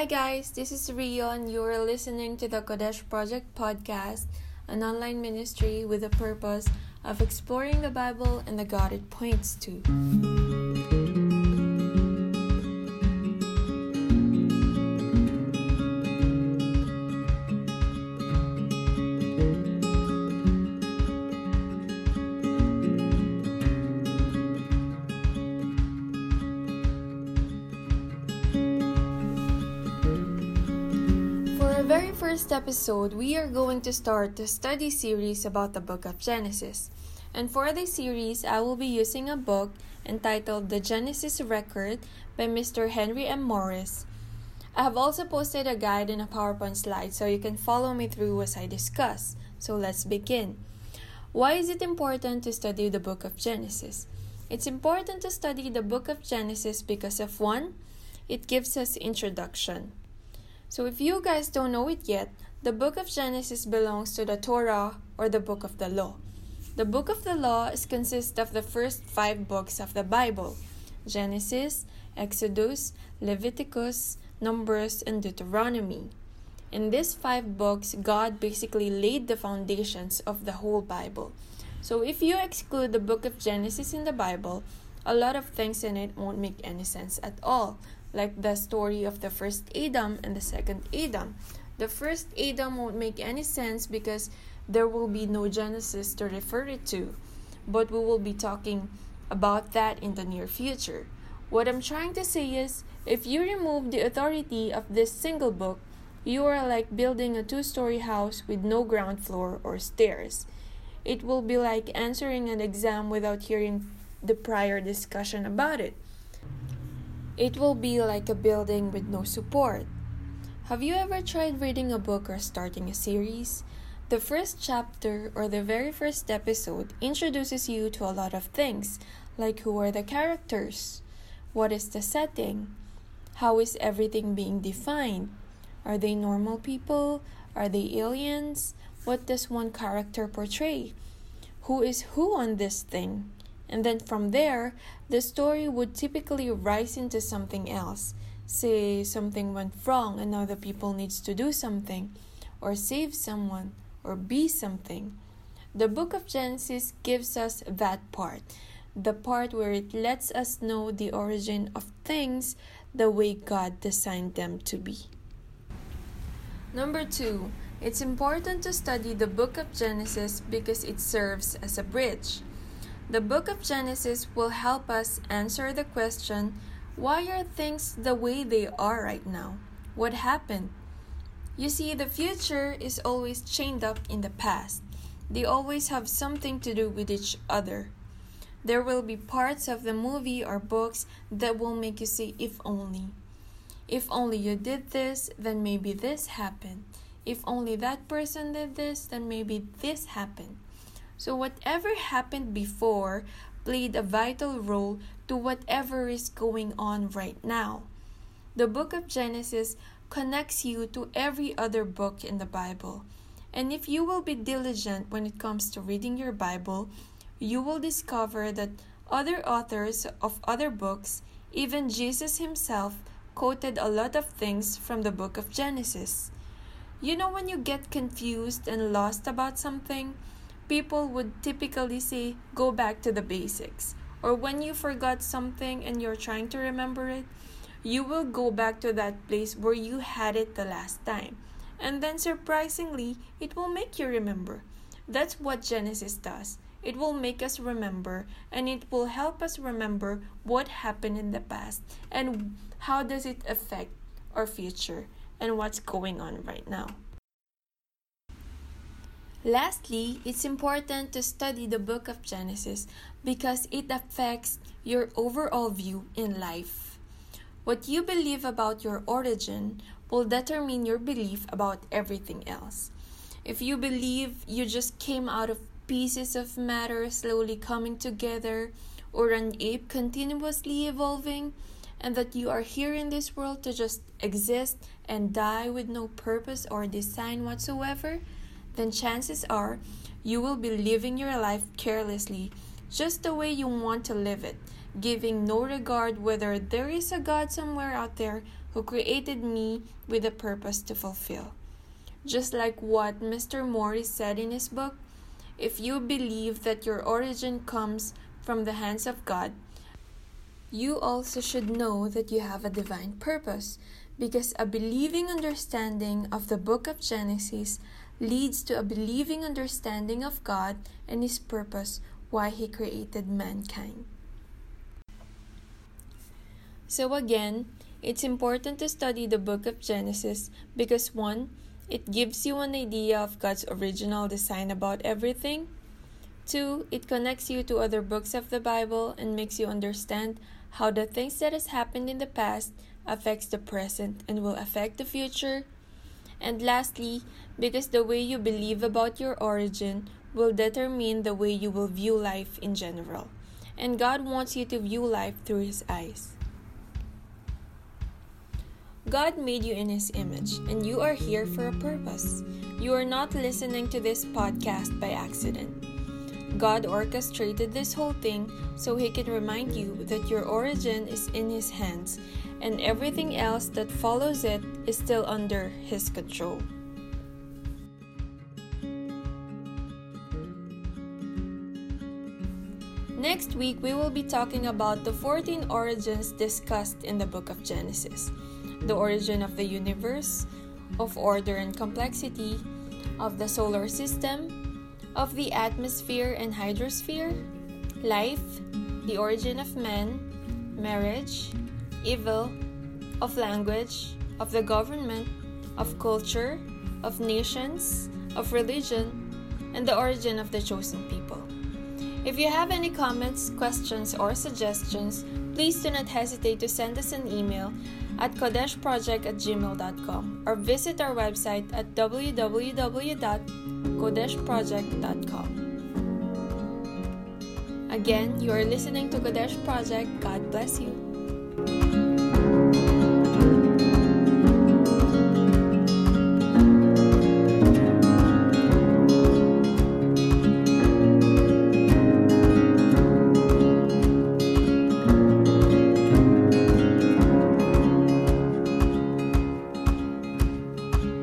Hi guys, this is Rio and you are listening to the Kodesh Project podcast, an online ministry with the purpose of exploring the Bible and the God it points to. Very first episode, we are going to start the study series about the book of Genesis. And for this series, I will be using a book entitled The Genesis Record by Mr. Henry M. Morris. I have also posted a guide and a PowerPoint slide so you can follow me through as I discuss. So let's begin. Why is it important to study the book of Genesis? It's important to study the book of Genesis because of one, it gives us introduction. So, if you guys don't know it yet, the book of Genesis belongs to the Torah or the book of the law. The book of the law is consists of the first five books of the Bible Genesis, Exodus, Leviticus, Numbers, and Deuteronomy. In these five books, God basically laid the foundations of the whole Bible. So, if you exclude the book of Genesis in the Bible, a lot of things in it won't make any sense at all like the story of the first Adam and the second Adam. The first Adam won't make any sense because there will be no Genesis to refer it to, but we will be talking about that in the near future. What I'm trying to say is if you remove the authority of this single book, you are like building a two story house with no ground floor or stairs. It will be like answering an exam without hearing the prior discussion about it. It will be like a building with no support. Have you ever tried reading a book or starting a series? The first chapter or the very first episode introduces you to a lot of things, like who are the characters? What is the setting? How is everything being defined? Are they normal people? Are they aliens? What does one character portray? Who is who on this thing? And then from there, the story would typically rise into something else. Say something went wrong and now the people needs to do something, or save someone, or be something. The book of Genesis gives us that part, the part where it lets us know the origin of things the way God designed them to be. Number two, it's important to study the book of Genesis because it serves as a bridge. The book of Genesis will help us answer the question why are things the way they are right now? What happened? You see, the future is always chained up in the past. They always have something to do with each other. There will be parts of the movie or books that will make you say, if only. If only you did this, then maybe this happened. If only that person did this, then maybe this happened. So, whatever happened before played a vital role to whatever is going on right now. The book of Genesis connects you to every other book in the Bible. And if you will be diligent when it comes to reading your Bible, you will discover that other authors of other books, even Jesus himself, quoted a lot of things from the book of Genesis. You know, when you get confused and lost about something, people would typically say, go back to the basics. Or when you forgot something and you're trying to remember it, you will go back to that place where you had it the last time. And then surprisingly, it will make you remember. That's what Genesis does. It will make us remember and it will help us remember what happened in the past and how does it affect our future and what's going on right now. Lastly, it's important to study the book of Genesis because it affects your overall view in life. What you believe about your origin will determine your belief about everything else. If you believe you just came out of pieces of matter slowly coming together, or an ape continuously evolving, and that you are here in this world to just exist and die with no purpose or design whatsoever, then chances are you will be living your life carelessly, just the way you want to live it, giving no regard whether there is a God somewhere out there who created me with a purpose to fulfill. Just like what Mr. Morris said in his book, if you believe that your origin comes from the hands of God, you also should know that you have a divine purpose because a believing understanding of the book of Genesis leads to a believing understanding of God and His purpose why He created mankind. So, again, it's important to study the book of Genesis because one, it gives you an idea of God's original design about everything. Two, it connects you to other books of the Bible and makes you understand how the things that has happened in the past affects the present and will affect the future. And lastly, because the way you believe about your origin will determine the way you will view life in general. And God wants you to view life through His eyes. God made you in His image, and you are here for a purpose. You are not listening to this podcast by accident. God orchestrated this whole thing so He can remind you that your origin is in His hands, and everything else that follows it is still under His control. Next week, we will be talking about the 14 origins discussed in the book of Genesis the origin of the universe, of order and complexity, of the solar system, of the atmosphere and hydrosphere, life, the origin of man, marriage, evil, of language, of the government, of culture, of nations, of religion, and the origin of the chosen people. If you have any comments, questions, or suggestions, please do not hesitate to send us an email at kodeshproject at gmail.com or visit our website at www.kodeshproject.com. Again, you are listening to Kodesh Project. God bless you.